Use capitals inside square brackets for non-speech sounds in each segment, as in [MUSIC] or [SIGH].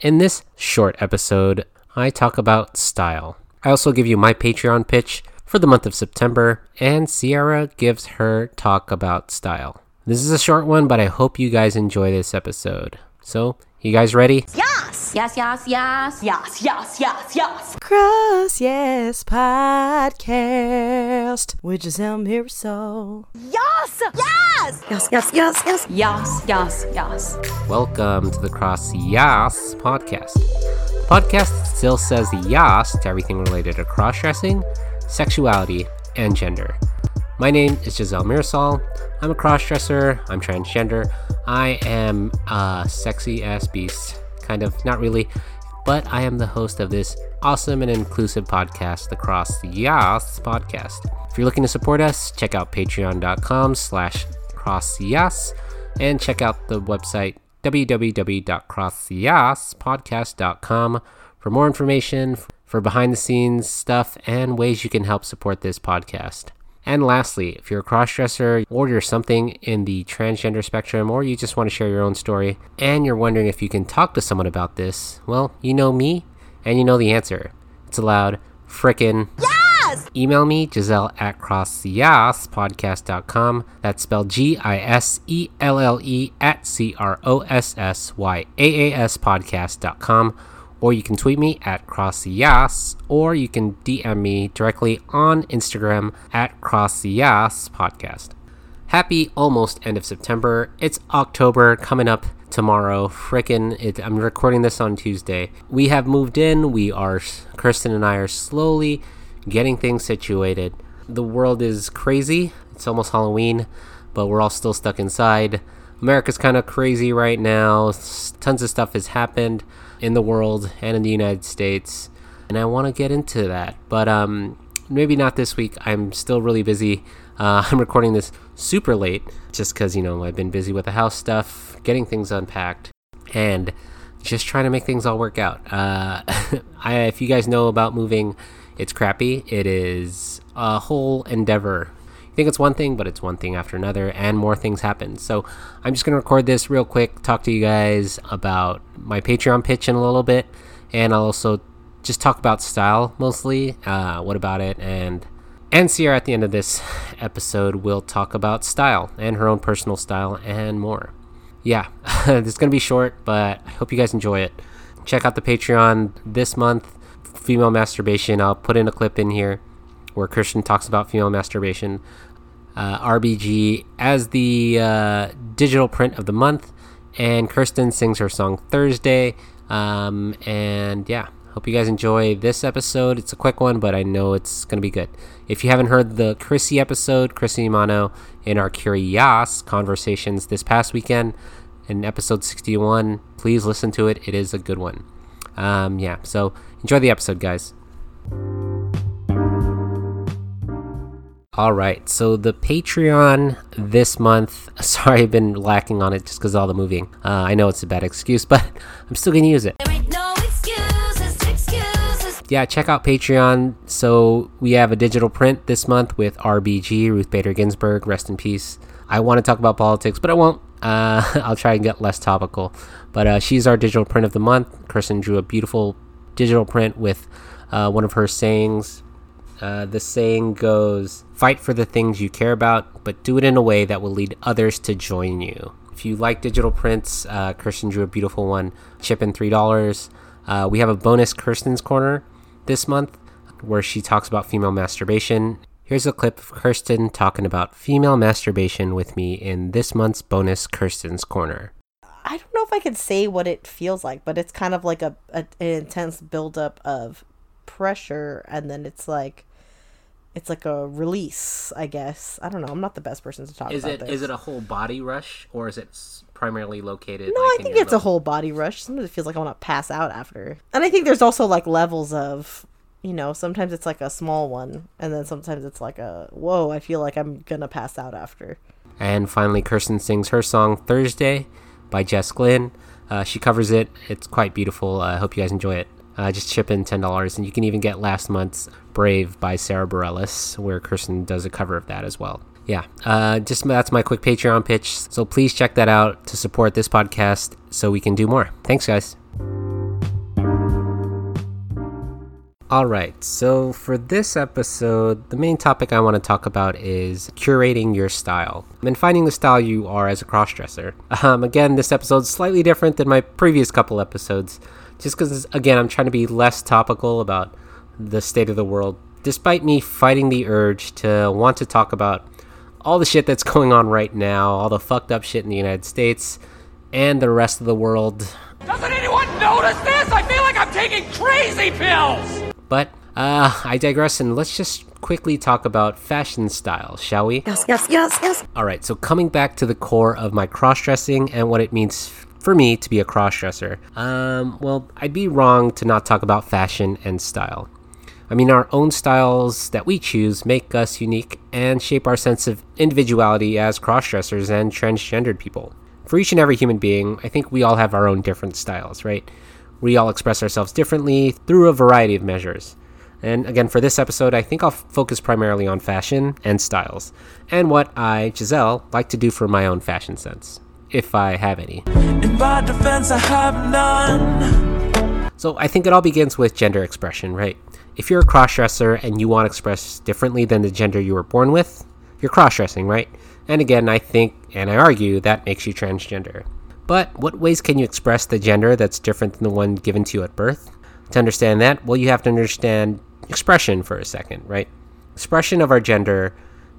In this short episode, I talk about style. I also give you my Patreon pitch for the month of September, and Sierra gives her talk about style. This is a short one, but I hope you guys enjoy this episode. So, you guys ready? Yes! Yes, yes, yes. Yes, yes, yes, yes. Cross Yas Podcast with Giselle Mirasol. Yes! Yes! Yes, yes, yes, yes. Yes, yes, yes. Welcome to the Cross Yas podcast. The podcast still says yas to everything related to cross dressing, sexuality, and gender. My name is Giselle Mirasol. I'm a crossdresser. I'm transgender, I am a sexy ass beast. Kind of, not really, but I am the host of this awesome and inclusive podcast, the Cross Yas podcast. If you're looking to support us, check out patreon.com slash crossyas and check out the website www.crossyaspodcast.com for more information, for behind the scenes stuff, and ways you can help support this podcast. And lastly, if you're a crossdresser or you're something in the transgender spectrum or you just want to share your own story and you're wondering if you can talk to someone about this, well, you know me and you know the answer. It's allowed. Frickin' Yes! email me, Giselle at crossyasspodcast.com. That's spelled G I S E L L E at C R O S S Y A A S podcast.com. Or you can tweet me at crossyas, or you can DM me directly on Instagram at crossyas podcast. Happy almost end of September. It's October coming up tomorrow. Frickin' I'm recording this on Tuesday. We have moved in. We are, Kirsten and I are slowly getting things situated. The world is crazy. It's almost Halloween, but we're all still stuck inside. America's kind of crazy right now. Tons of stuff has happened in the world and in the United States, and I want to get into that. But um, maybe not this week. I'm still really busy. Uh, [LAUGHS] I'm recording this super late just because, you know, I've been busy with the house stuff, getting things unpacked, and just trying to make things all work out. Uh, [LAUGHS] I, if you guys know about moving, it's crappy. It is a whole endeavor. Think it's one thing, but it's one thing after another, and more things happen. So I'm just going to record this real quick, talk to you guys about my Patreon pitch in a little bit, and I'll also just talk about style mostly. Uh, what about it? And and Sierra at the end of this [LAUGHS] episode will talk about style and her own personal style and more. Yeah, [LAUGHS] this is going to be short, but I hope you guys enjoy it. Check out the Patreon this month, female masturbation. I'll put in a clip in here where Christian talks about female masturbation. Uh, RBG as the uh, digital print of the month, and Kirsten sings her song Thursday. Um, and yeah, hope you guys enjoy this episode. It's a quick one, but I know it's going to be good. If you haven't heard the Chrissy episode, Chrissy Imano in our Curious conversations this past weekend in episode 61, please listen to it. It is a good one. Um, yeah, so enjoy the episode, guys. All right, so the Patreon this month. [LAUGHS] Sorry, I've been lacking on it just because all the moving. Uh, I know it's a bad excuse, but [LAUGHS] I'm still gonna use it. No excuses, excuses. Yeah, check out Patreon. So we have a digital print this month with RBG, Ruth Bader Ginsburg, rest in peace. I want to talk about politics, but I won't. Uh, [LAUGHS] I'll try and get less topical. But uh, she's our digital print of the month. Kirsten drew a beautiful digital print with uh, one of her sayings. Uh, the saying goes, Fight for the things you care about, but do it in a way that will lead others to join you. If you like digital prints, uh, Kirsten drew a beautiful one. Chip in $3. Uh, we have a bonus Kirsten's Corner this month where she talks about female masturbation. Here's a clip of Kirsten talking about female masturbation with me in this month's bonus Kirsten's Corner. I don't know if I could say what it feels like, but it's kind of like a, a an intense buildup of pressure, and then it's like it's like a release. I guess I don't know. I'm not the best person to talk Is about it this. is it a whole body rush or is it primarily located? No, like, I think it's a whole body rush. Sometimes it feels like I want to pass out after. And I think there's also like levels of, you know, sometimes it's like a small one, and then sometimes it's like a, whoa, I feel like I'm gonna pass out after. And finally, Kirsten sings her song Thursday by Jess Glynne. Uh, she covers it. It's quite beautiful. I hope you guys enjoy it. Uh, just chip in $10, and you can even get last month's Brave by Sara Bareilles, where Kirsten does a cover of that as well. Yeah, uh, just that's my quick Patreon pitch. So please check that out to support this podcast so we can do more. Thanks, guys. All right, so for this episode, the main topic I want to talk about is curating your style and finding the style you are as a crossdresser. Um, again, this episode's slightly different than my previous couple episodes, just because, again, I'm trying to be less topical about the state of the world, despite me fighting the urge to want to talk about all the shit that's going on right now, all the fucked up shit in the United States and the rest of the world. Doesn't anyone notice this? I feel like I'm taking crazy pills! But uh, I digress, and let's just quickly talk about fashion style, shall we? Yes, yes, yes, yes. All right, so coming back to the core of my cross dressing and what it means for me to be a cross dresser. Um, well, I'd be wrong to not talk about fashion and style. I mean, our own styles that we choose make us unique and shape our sense of individuality as cross dressers and transgendered people. For each and every human being, I think we all have our own different styles, right? We all express ourselves differently through a variety of measures. And again, for this episode, I think I'll focus primarily on fashion and styles, and what I, Giselle, like to do for my own fashion sense, if I have any. In my defense, I have none. So I think it all begins with gender expression, right? If you're a crossdresser and you want to express differently than the gender you were born with, you're crossdressing, right? And again, I think and I argue that makes you transgender. But what ways can you express the gender that's different than the one given to you at birth? To understand that, well, you have to understand expression for a second, right? Expression of our gender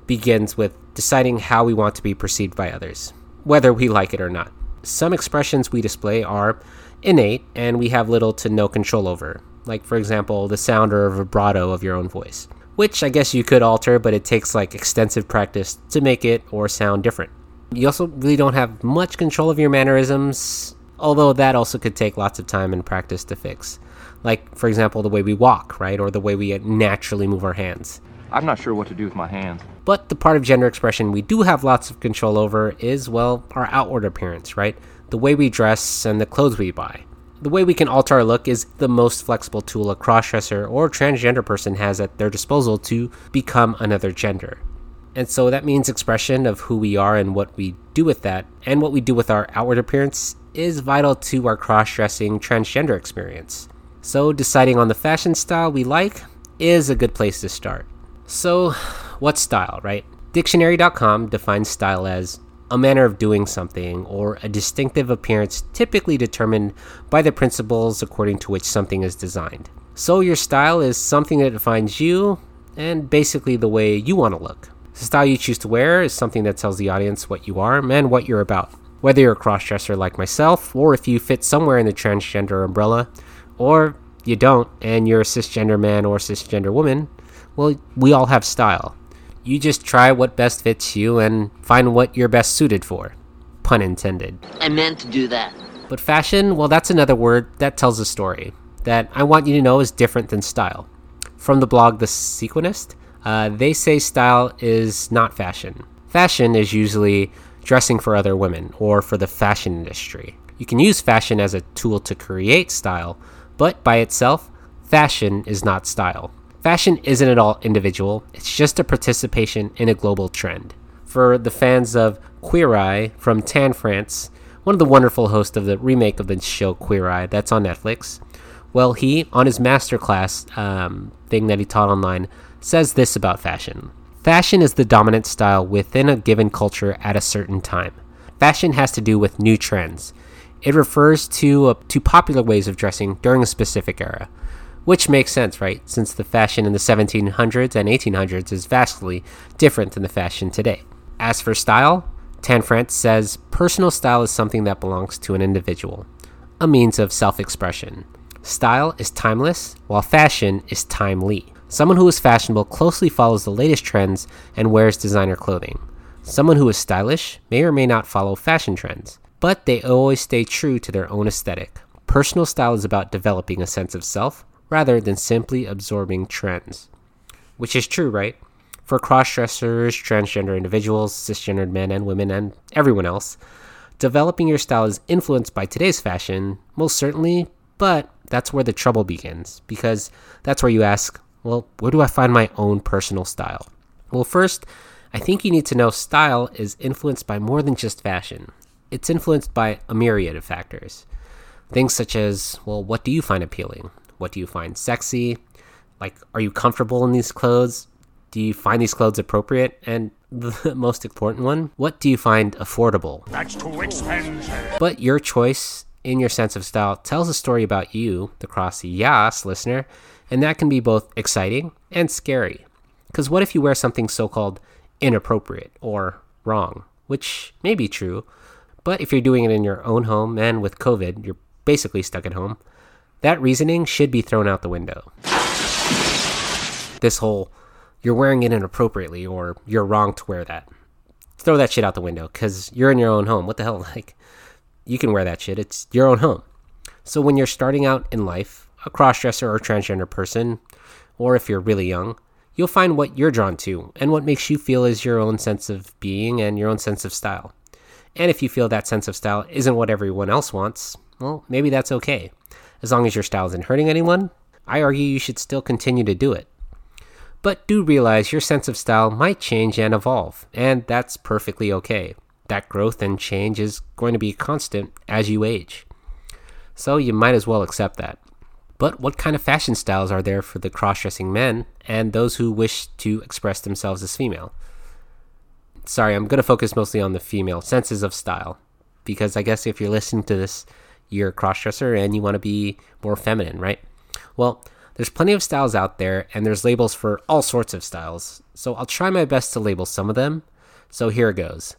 begins with deciding how we want to be perceived by others, whether we like it or not. Some expressions we display are innate and we have little to no control over, like, for example, the sound or vibrato of your own voice, which I guess you could alter, but it takes like extensive practice to make it or sound different. You also really don't have much control of your mannerisms, although that also could take lots of time and practice to fix. Like, for example, the way we walk, right? Or the way we naturally move our hands. I'm not sure what to do with my hands. But the part of gender expression we do have lots of control over is, well, our outward appearance, right? The way we dress and the clothes we buy. The way we can alter our look is the most flexible tool a crossdresser or transgender person has at their disposal to become another gender. And so that means expression of who we are and what we do with that, and what we do with our outward appearance is vital to our cross dressing transgender experience. So, deciding on the fashion style we like is a good place to start. So, what's style, right? Dictionary.com defines style as a manner of doing something or a distinctive appearance typically determined by the principles according to which something is designed. So, your style is something that defines you and basically the way you want to look. The style you choose to wear is something that tells the audience what you are and what you're about. Whether you're a crossdresser like myself, or if you fit somewhere in the transgender umbrella, or you don't and you're a cisgender man or cisgender woman, well, we all have style. You just try what best fits you and find what you're best suited for. Pun intended. I meant to do that. But fashion, well, that's another word that tells a story that I want you to know is different than style. From the blog The Sequinist, uh, they say style is not fashion. Fashion is usually dressing for other women or for the fashion industry. You can use fashion as a tool to create style, but by itself, fashion is not style. Fashion isn't at all individual, it's just a participation in a global trend. For the fans of Queer Eye from Tan France, one of the wonderful hosts of the remake of the show Queer Eye that's on Netflix, well, he, on his masterclass um, thing that he taught online, says this about fashion Fashion is the dominant style within a given culture at a certain time. Fashion has to do with new trends. It refers to, uh, to popular ways of dressing during a specific era. Which makes sense, right? Since the fashion in the 1700s and 1800s is vastly different than the fashion today. As for style, Tan France says personal style is something that belongs to an individual, a means of self expression. Style is timeless, while fashion is timely. Someone who is fashionable closely follows the latest trends and wears designer clothing. Someone who is stylish may or may not follow fashion trends, but they always stay true to their own aesthetic. Personal style is about developing a sense of self rather than simply absorbing trends. Which is true, right? For cross dressers, transgender individuals, cisgendered men and women, and everyone else, developing your style is influenced by today's fashion, most certainly, but that's where the trouble begins, because that's where you ask, well, where do I find my own personal style? Well, first, I think you need to know style is influenced by more than just fashion. It's influenced by a myriad of factors. Things such as, well, what do you find appealing? What do you find sexy? Like, are you comfortable in these clothes? Do you find these clothes appropriate? And [LAUGHS] the most important one, what do you find affordable? That's too expensive. But your choice in your sense of style tells a story about you, the Crossy Yas listener, and that can be both exciting and scary. Because what if you wear something so called inappropriate or wrong, which may be true, but if you're doing it in your own home and with COVID, you're basically stuck at home, that reasoning should be thrown out the window. This whole you're wearing it inappropriately or you're wrong to wear that. Throw that shit out the window because you're in your own home. What the hell? [LAUGHS] Like, you can wear that shit. It's your own home. So when you're starting out in life, a crossdresser or transgender person, or if you're really young, you'll find what you're drawn to and what makes you feel is your own sense of being and your own sense of style. And if you feel that sense of style isn't what everyone else wants, well, maybe that's okay. As long as your style isn't hurting anyone, I argue you should still continue to do it. But do realize your sense of style might change and evolve, and that's perfectly okay. That growth and change is going to be constant as you age. So you might as well accept that. But what kind of fashion styles are there for the cross dressing men and those who wish to express themselves as female? Sorry, I'm going to focus mostly on the female senses of style because I guess if you're listening to this, you're a cross dresser and you want to be more feminine, right? Well, there's plenty of styles out there, and there's labels for all sorts of styles. So I'll try my best to label some of them. So here it goes.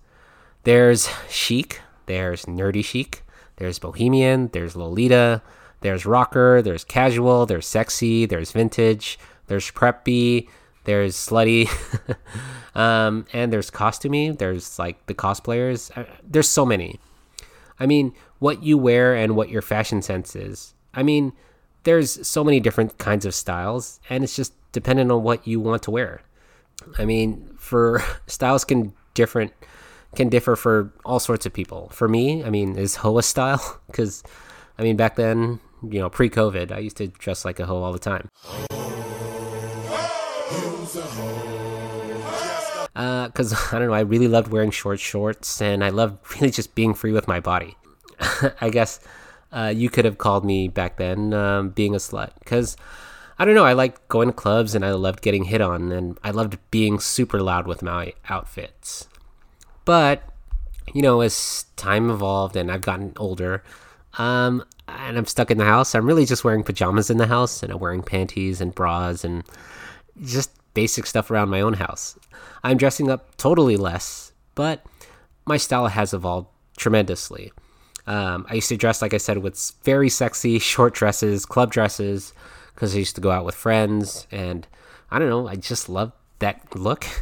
There's chic, there's nerdy chic, there's bohemian, there's Lolita, there's rocker, there's casual, there's sexy, there's vintage, there's preppy, there's slutty, [LAUGHS] um, and there's costumey. There's like the cosplayers. Uh, there's so many. I mean, what you wear and what your fashion sense is. I mean, there's so many different kinds of styles, and it's just dependent on what you want to wear. I mean, for [LAUGHS] styles can different can differ for all sorts of people. For me, I mean, is hoe a style? [LAUGHS] Because, I mean, back then, you know, pre-COVID, I used to dress like a hoe all the time. Because uh, [LAUGHS] I don't know, I really loved wearing short shorts, and I loved really just being free with my body. [LAUGHS] I guess uh, you could have called me back then um, being a slut because I don't know. I liked going to clubs and I loved getting hit on and I loved being super loud with my outfits. But you know, as time evolved and I've gotten older, um, and I'm stuck in the house, I'm really just wearing pajamas in the house and I'm wearing panties and bras and just basic stuff around my own house. I'm dressing up totally less, but my style has evolved tremendously. Um, I used to dress, like I said, with very sexy [LAUGHS] short dresses, club dresses, because I used to go out with friends. And I don't know, I just love that look. [LAUGHS]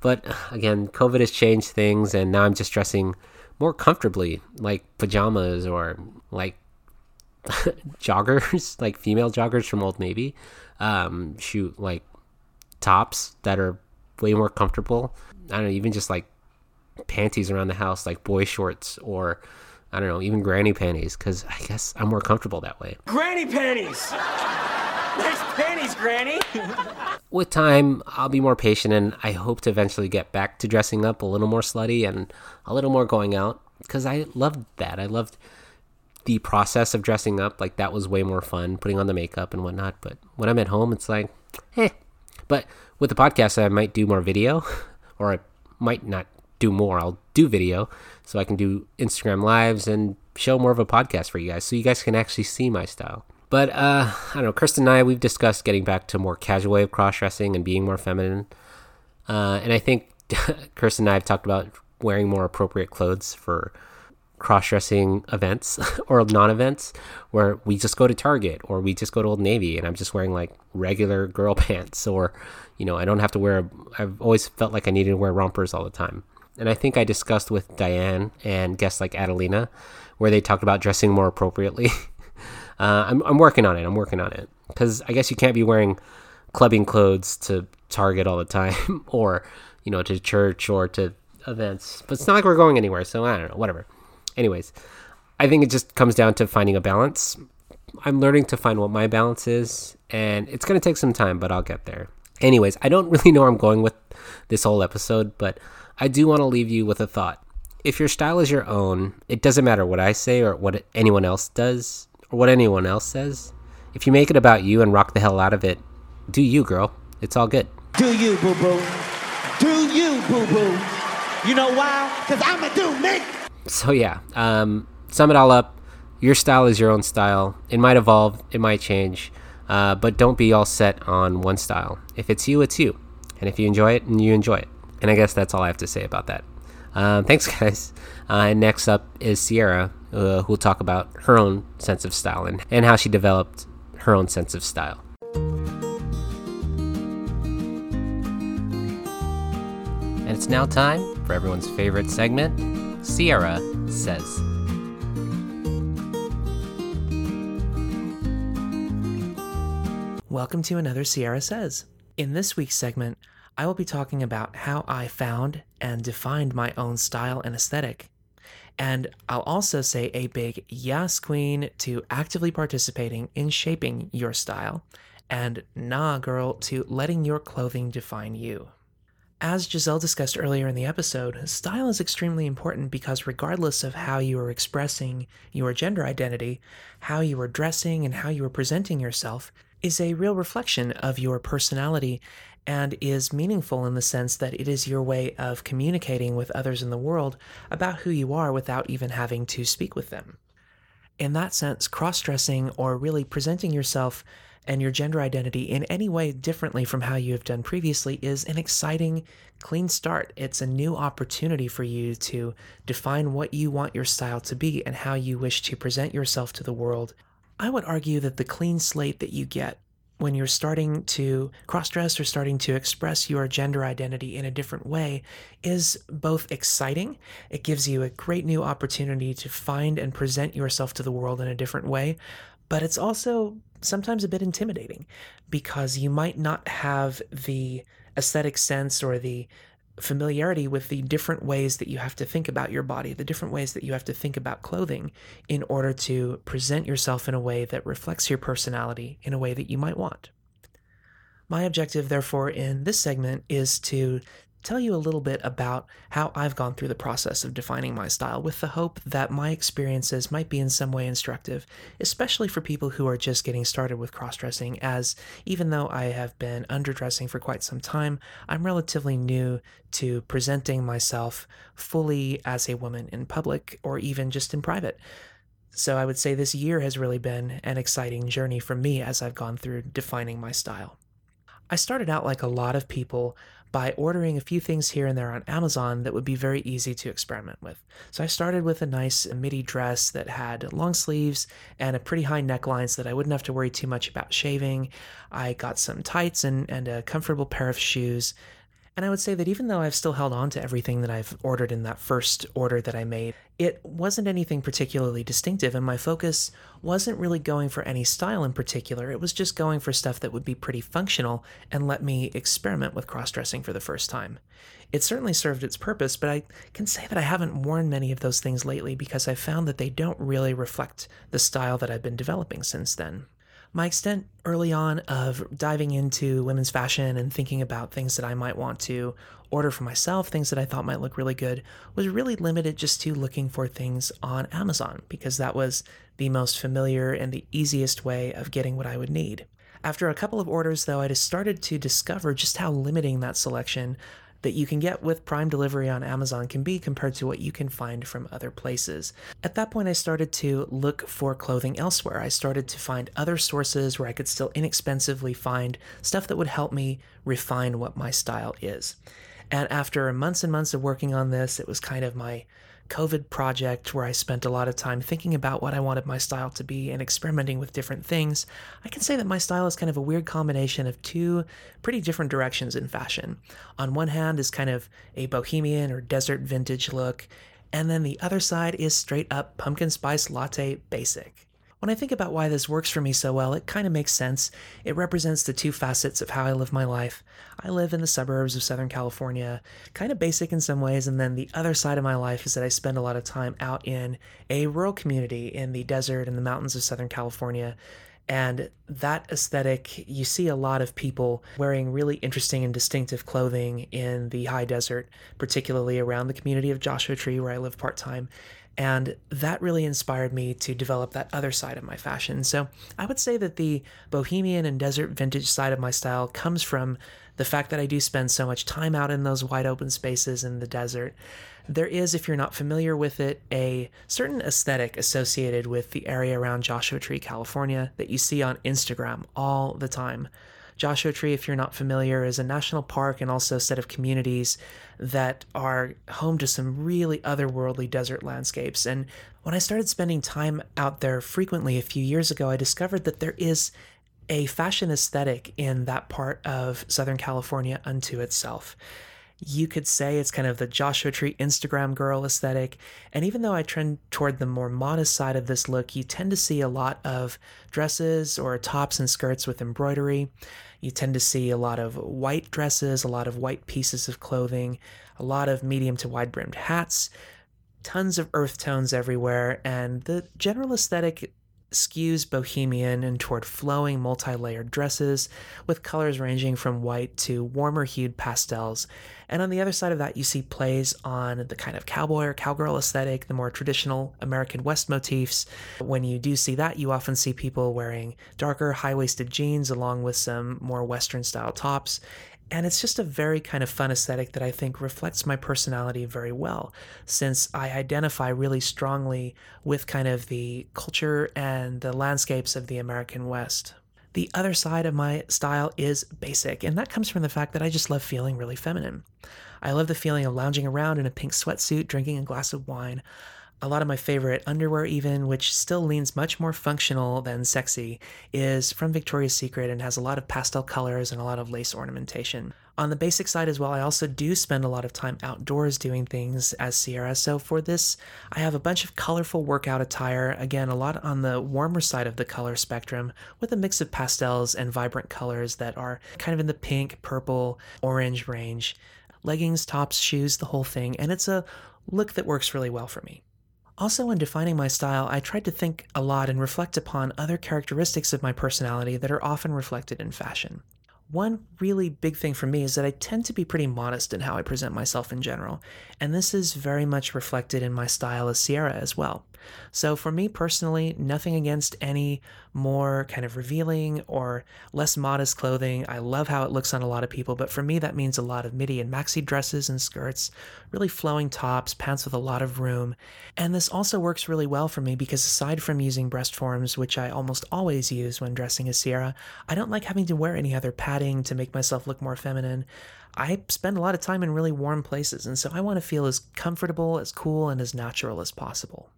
But again, COVID has changed things, and now I'm just dressing more comfortably, like pajamas or like [LAUGHS] joggers, like female joggers from Old Navy. Um, shoot, like tops that are way more comfortable. I don't know, even just like panties around the house, like boy shorts or I don't know, even granny panties, because I guess I'm more comfortable that way. Granny panties! nice panties, Granny! With time, I'll be more patient and I hope to eventually get back to dressing up a little more slutty and a little more going out, because I loved that. I loved the process of dressing up. Like, that was way more fun, putting on the makeup and whatnot. But when I'm at home, it's like, eh. But with the podcast, I might do more video, [LAUGHS] or I might not do more. I'll do video so I can do Instagram lives and show more of a podcast for you guys so you guys can actually see my style. But uh, I don't know, Kirsten and I, we've discussed getting back to more casual way of cross dressing and being more feminine. Uh, and I think [LAUGHS] Kirsten and I have talked about wearing more appropriate clothes for cross dressing events [LAUGHS] or non events where we just go to Target or we just go to Old Navy and I'm just wearing like regular girl [LAUGHS] pants or, you know, I don't have to wear, I've always felt like I needed to wear rompers all the time and I think I discussed with Diane and guests like Adelina, where they talked about dressing more appropriately. [LAUGHS] uh, I'm, I'm working on it. I'm working on it because I guess you can't be wearing clubbing clothes to Target all the time, [LAUGHS] or you know, to church or to events. But it's not like we're going anywhere, so I don't know. Whatever. Anyways, I think it just comes down to finding a balance. I'm learning to find what my balance is, and it's going to take some time, but I'll get there. Anyways, I don't [LAUGHS] really know where I'm going with this whole episode, but I do want to leave you with a thought. If your style is your own, it doesn't matter what I say or what anyone else does or what anyone else says. If you make it about you and rock the hell out of it, do you, girl. It's all good. Do you, boo boo? Do you, boo boo? You know why? Because I'ma do me. So, yeah, um, sum it all up. Your style is your own style. It might evolve, it might change, uh, but don't be all set on one style. If it's you, it's you. And if you enjoy it, and you enjoy it. And I guess that's all I have to say about that. Um, thanks, [LAUGHS] guys. Uh, next up is Sierra, uh, who'll talk about her own sense of style and, and how she developed her own sense of style. And it's now time for everyone's favorite segment Sierra Says. Welcome to another Sierra Says. In this week's segment, I will be talking about how I found and defined my own style and aesthetic. And I'll also say a big yes, queen, to actively participating in shaping your style, and nah, girl, to letting your clothing define you. As Giselle discussed earlier in the episode, style is extremely important because regardless of how you are expressing your gender identity, how you are dressing, and how you are presenting yourself is a real reflection of your personality and is meaningful in the sense that it is your way of communicating with others in the world about who you are without even having to speak with them. In that sense, cross dressing or really presenting yourself and your gender identity in any way differently from how you have done previously is an exciting, clean start. It's a new opportunity for you to define what you want your style to be and how you wish to present yourself to the world. I would argue that the clean slate that you get when you're starting to cross dress or starting to express your gender identity in a different way is both exciting. It gives you a great new opportunity to find and present yourself to the world in a different way, but it's also sometimes a bit intimidating because you might not have the aesthetic sense or the familiarity with the different ways that you have to think about your body, the different ways that you have to think about clothing in order to present yourself in a way that reflects your personality in a way that you might want. My objective, therefore, in this segment is to tell you a little bit about how I've gone through the process of defining my style with the hope that my experiences might be in some way instructive, especially for people who are just getting started with cross dressing. As even though I have been underdressing for quite some time, I'm relatively new to presenting myself fully as a woman in public or even just in private. So I would say this year has really been an exciting journey for me as I've gone through defining my style. I started out like a lot of people by ordering a few things here and there on Amazon that would be very easy to experiment with. So I started with a nice midi dress that had long sleeves and a pretty high neckline so that I wouldn't have to worry too much about shaving. I got some tights and, and a comfortable pair of shoes. And I would say that even though I've still held on to everything that I've ordered in that first order that I made, it wasn't anything particularly distinctive, and my focus wasn't really going for any style in particular. It was just going for stuff that would be pretty functional and let me experiment with cross dressing for the first time. It certainly served its purpose, but I can say that I haven't worn many of those things lately because I've found that they don't really reflect the style that I've been developing since then my extent early on of diving into women's fashion and thinking about things that I might want to order for myself, things that I thought might look really good, was really limited just to looking for things on Amazon because that was the most familiar and the easiest way of getting what I would need. After a couple of orders, though, I just started to discover just how limiting that selection that you can get with Prime delivery on Amazon can be compared to what you can find from other places. At that point, I started to look for clothing elsewhere. I started to find other sources where I could still inexpensively find stuff that would help me refine what my style is. And after months and months of working on this, it was kind of my COVID project where I spent a lot of time thinking about what I wanted my style to be and experimenting with different things, I can say that my style is kind of a weird combination of two pretty different directions in fashion. On one hand is kind of a bohemian or desert vintage look, and then the other side is straight up pumpkin spice latte basic. When I think about why this works for me so well, it kind of makes sense. It represents the two facets of how I live my life. I live in the suburbs of Southern California, kind of basic in some ways, and then the other side of my life is that I spend a lot of time out in a rural community in the desert and the mountains of Southern California. And that aesthetic, you see a lot of people wearing really interesting and distinctive clothing in the high desert, particularly around the community of Joshua Tree, where I live part time. And that really inspired me to develop that other side of my fashion. So I would say that the bohemian and desert vintage side of my style comes from the fact that I do spend so much time out in those wide open spaces in the desert. There is, if you're not familiar with it, a certain aesthetic associated with the area around Joshua Tree, California, that you see on Instagram all the time. Joshua Tree, if you're not familiar, is a national park and also a set of communities that are home to some really otherworldly desert landscapes. And when I started spending time out there frequently a few years ago, I discovered that there is a fashion aesthetic in that part of Southern California unto itself. You could say it's kind of the Joshua Tree Instagram girl aesthetic. And even though I trend toward the more modest side of this look, you tend to see a lot of dresses or tops and skirts with embroidery. You tend to see a lot of white dresses, a lot of white pieces of clothing, a lot of medium to wide brimmed hats, tons of earth tones everywhere, and the general aesthetic skews bohemian and toward flowing multi-layered dresses with colors ranging from white to warmer hued pastels. And on the other side of that you see plays on the kind of cowboy or cowgirl aesthetic the more traditional american west motifs. When you do see that you often see people wearing darker high-waisted jeans along with some more western style tops and it's just a very kind of fun aesthetic that I think reflects my personality very well, since I identify really strongly with kind of the culture and the landscapes of the American West. The other side of my style is basic, and that comes from the fact that I just love feeling really feminine. I love the feeling of lounging around in a pink sweatsuit, drinking a glass of wine a lot of my favorite underwear, even, which still leans much more functional than sexy, is from Victoria's Secret and has a lot of pastel colors and a lot of lace ornamentation. On the basic side as well, I also do spend a lot of time outdoors doing things as Sierra. So for this, I have a bunch of colorful workout attire. Again, a lot on the warmer side of the color spectrum with a mix of pastels and vibrant colors that are kind of in the pink, purple, orange range. Leggings, tops, shoes, the whole thing. And it's a look that works really well for me. Also, in defining my style, I tried to think a lot and reflect upon other characteristics of my personality that are often reflected in fashion. One really big thing for me is that I tend to be pretty modest in how I present myself in general, and this is very much reflected in my style as Sierra as well. So, for me personally, nothing against any more kind of revealing or less modest clothing. I love how it looks on a lot of people, but for me, that means a lot of midi and maxi dresses and skirts, really flowing tops, pants with a lot of room. And this also works really well for me because aside from using breast forms, which I almost always use when dressing as Sierra, I don't like having to wear any other padding to make myself look more feminine. I spend a lot of time in really warm places, and so I want to feel as comfortable, as cool, and as natural as possible.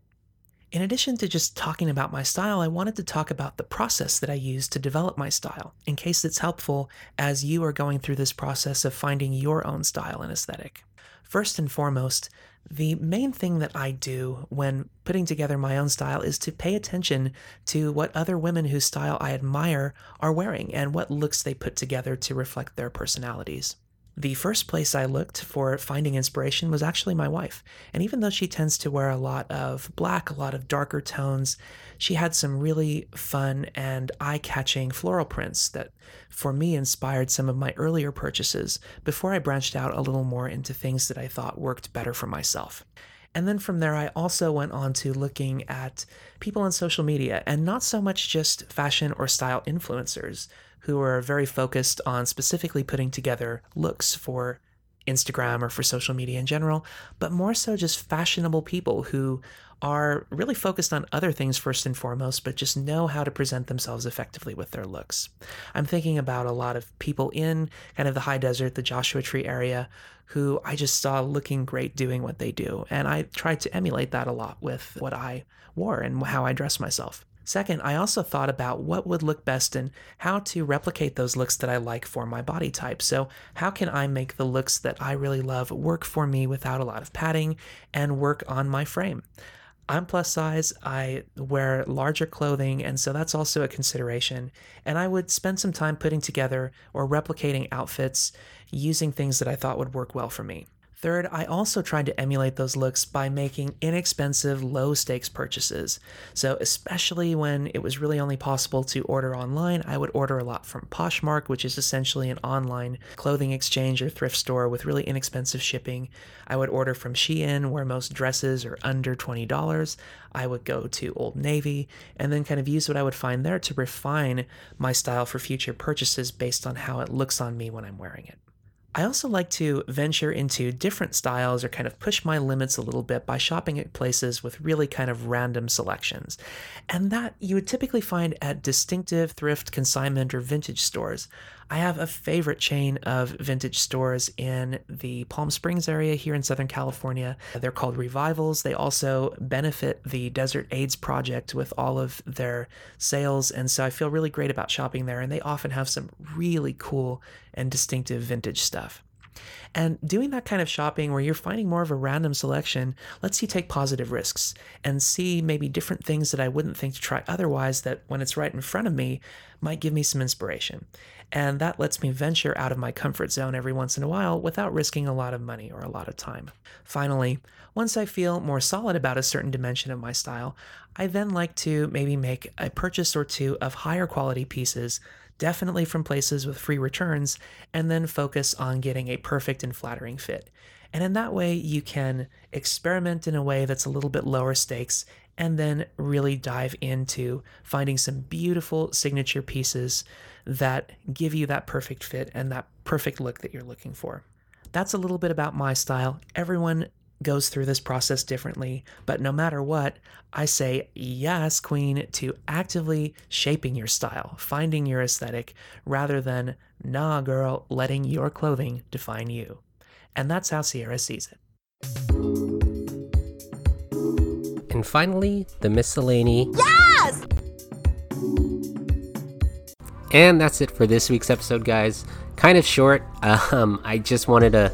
In addition to just talking about my style, I wanted to talk about the process that I use to develop my style, in case it's helpful as you are going through this process of finding your own style and aesthetic. First and foremost, the main thing that I do when putting together my own style is to pay attention to what other women whose style I admire are wearing and what looks they put together to reflect their personalities. The first place I looked for finding inspiration was actually my wife. And even though she tends to wear a lot of black, a lot of darker tones, she had some really fun and eye catching floral prints that, for me, inspired some of my earlier purchases before I branched out a little more into things that I thought worked better for myself. And then from there, I also went on to looking at people on social media and not so much just fashion or style influencers who are very focused on specifically putting together looks for Instagram or for social media in general, but more so just fashionable people who are really focused on other things first and foremost, but just know how to present themselves effectively with their looks. I'm thinking about a lot of people in kind of the high desert, the Joshua Tree area, who I just saw looking great doing what they do. And I tried to emulate that a lot with what I wore and how I dress myself. Second, I also thought about what would look best and how to replicate those looks that I like for my body type. So, how can I make the looks that I really love work for me without a lot of padding and work on my frame? I'm plus size, I wear larger clothing, and so that's also a consideration. And I would spend some time putting together or replicating outfits using things that I thought would work well for me. Third, I also tried to emulate those looks by making inexpensive, low stakes purchases. So, especially when it was really only possible to order online, I would order a lot from Poshmark, which is essentially an online clothing exchange or thrift store with really inexpensive shipping. I would order from Shein, where most dresses are under $20. I would go to Old Navy and then kind of use what I would find there to refine my style for future purchases based on how it looks on me when I'm wearing it. I also like to venture into different styles or kind of push my limits a little bit by shopping at places with really kind of random selections. And that you would typically find at distinctive thrift, consignment, or vintage stores. I have a favorite chain of vintage stores in the Palm Springs area here in Southern California. They're called Revivals. They also benefit the Desert AIDS Project with all of their sales. And so I feel really great about shopping there. And they often have some really cool and distinctive vintage stuff. And doing that kind of shopping where you're finding more of a random selection lets you take positive risks and see maybe different things that I wouldn't think to try otherwise that when it's right in front of me might give me some inspiration. And that lets me venture out of my comfort zone every once in a while without risking a lot of money or a lot of time. Finally, once I feel more solid about a certain dimension of my style, I then like to maybe make a purchase or two of higher quality pieces definitely from places with free returns, and then focus on getting a perfect and flattering fit. And in that way, you can experiment in a way that's a little bit lower stakes and then really dive into finding some beautiful signature pieces that give you that perfect fit and that perfect look that you're looking for. That's a little bit about my style. Everyone goes through this process differently, but no matter what, I say yes, queen, to actively shaping your style, finding your aesthetic, rather than nah, girl, letting your clothing define you. And that's how Sierra sees it. And finally, the miscellany. Yes! And that's it for this week's episode, guys. Kind of short. [LAUGHS] Um, I just wanted to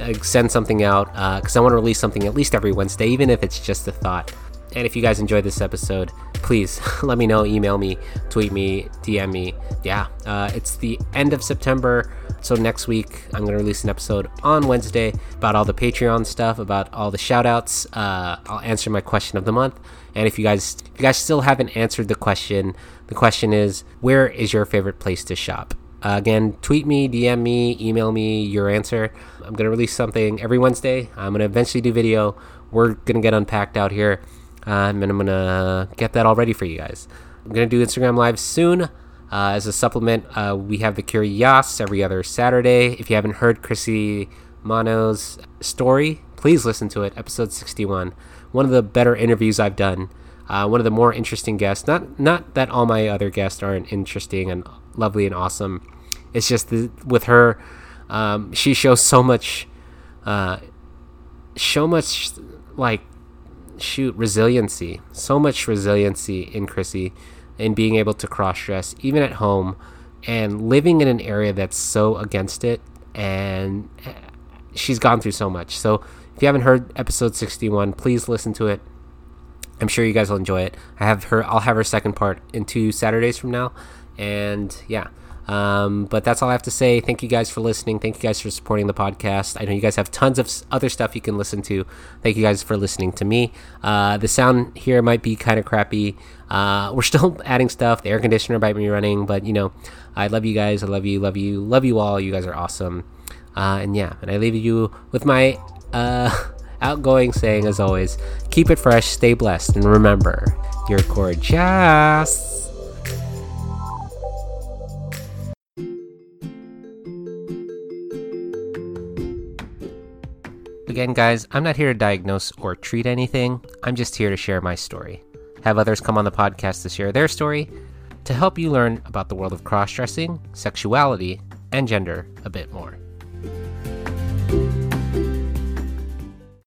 uh, send something out because uh, I want to release something at least every Wednesday, even if it's just a thought. And if you guys enjoyed this episode, please [LAUGHS] let me know, email me, tweet me, DM me. Yeah, uh, it's the end of September. So next week, I'm going to release an episode on Wednesday about all the Patreon stuff, about all the shout outs. Uh, I'll answer my question of the month. And if you guys if you guys still haven't answered the question, the question is where is your favorite place to shop? Uh, again, tweet me, DM me, email me your answer. I'm going to release something every Wednesday. I'm going to eventually do video. We're going to get unpacked out here. Uh, and I'm to get that all ready for you guys. I'm to do Instagram Live soon. Uh, as a supplement, uh, we have the Curious every other Saturday. If you haven't heard Chrissy Mano's story, please listen to it. Episode 61. One of the better interviews I've done. Uh, one of the more interesting guests. Not not that all my other guests aren't interesting and lovely and awesome. It's just the, with her, um, she shows so much, uh, so much like shoot resiliency, so much resiliency in Chrissy, in being able to cross dress even at home, and living in an area that's so against it, and eh, she's gone through so much. So if you haven't heard episode sixty one, please listen to it. I'm sure you guys will enjoy it. I have her. I'll have her second part in two Saturdays from now. And yeah. Um, but that's all I have to say. Thank you guys for listening. Thank you guys for supporting the podcast. I know you guys have tons of other stuff you can listen to. Thank you guys for listening to me. Uh, the sound here might be kind of crappy. Uh, we're [LAUGHS] still adding stuff. The air conditioner might be running, but you know, I love you guys. I love you, love you, love you all. You guys are awesome. Uh, and yeah, and I leave you with my uh, [LAUGHS] outgoing saying as always keep it fresh, stay blessed, and remember, you're gorgeous. Again, guys, I'm not here to diagnose or treat anything. I'm just here to share my story. Have others come on the podcast to share their story to help you learn about the world of cross dressing, sexuality, and gender a bit more.